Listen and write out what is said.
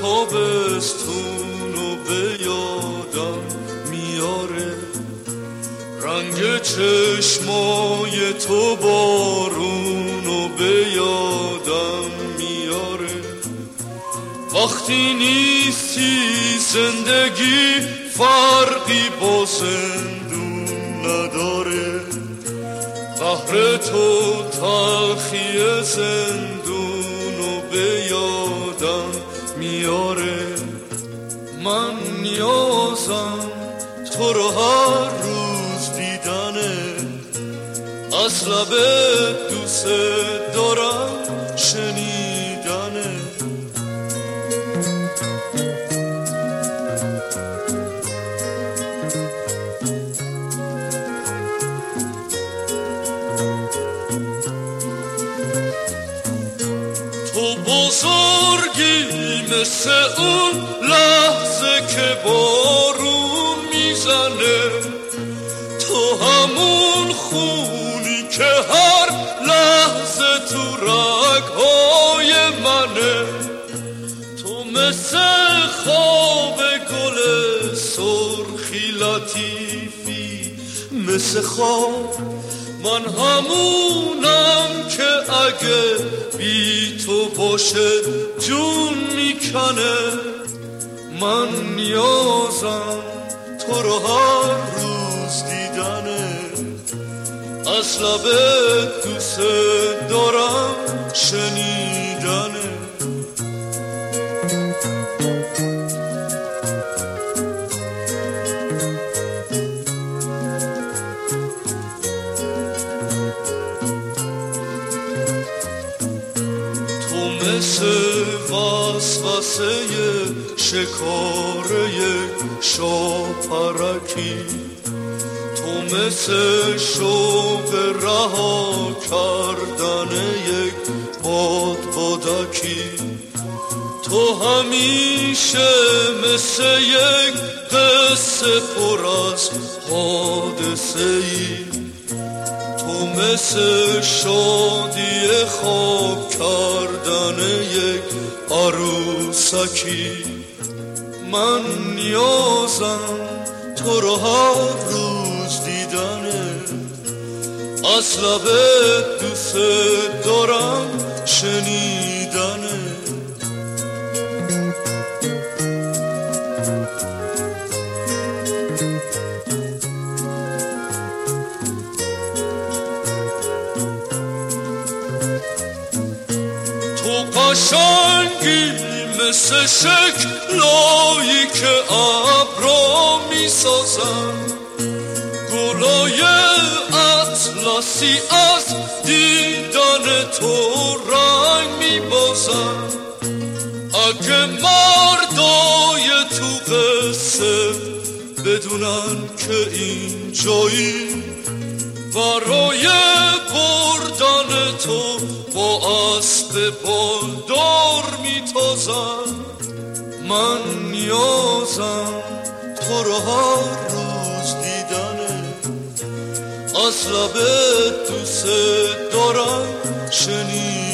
تابستون و به یادم میاره. رنگ چشمای تو بارون و به یادم میاره. وقتی نیستی زندگی فرقی با زندون نداره. قهر تو تلخی زندون نیازم تو رو هر روز دیدنه از لبه دوست دارم شنیدنه تو بزرگی مثل اون لحظه که بارون می‌زنه. تو همون خونی که هر لحظه تو رگهای منه. تو مثل خواب گل سرخی لطیفی مثل خواب. من همونم که اگه بی تو باشه جون می‌کنه. من نیازم تو رو هر روز دیدنه از لبه دوست دارم شنیدنه مثل وسوسه شکاره شاپرکی. تو مثل شوق رها کردن یک باد بادکی. تو همیشه مثل یک قصه پر از حادثه ای مثل شادی خواب کردن یک عروسکی. من نیازم تو رو هر روز دیدنه از لبه دوست دارم شنیدنه قشنگی مثل شکلایی که ابرا می‌سازن گلای اطلسی از دیدن تو رنگ میبازن اگه مردای تو قصه بدونن که این جایی برای بردن تو با اسب بالدار میتازم. من نیازم تو رو هر روز دیدنه از لبه دوست دارم شنید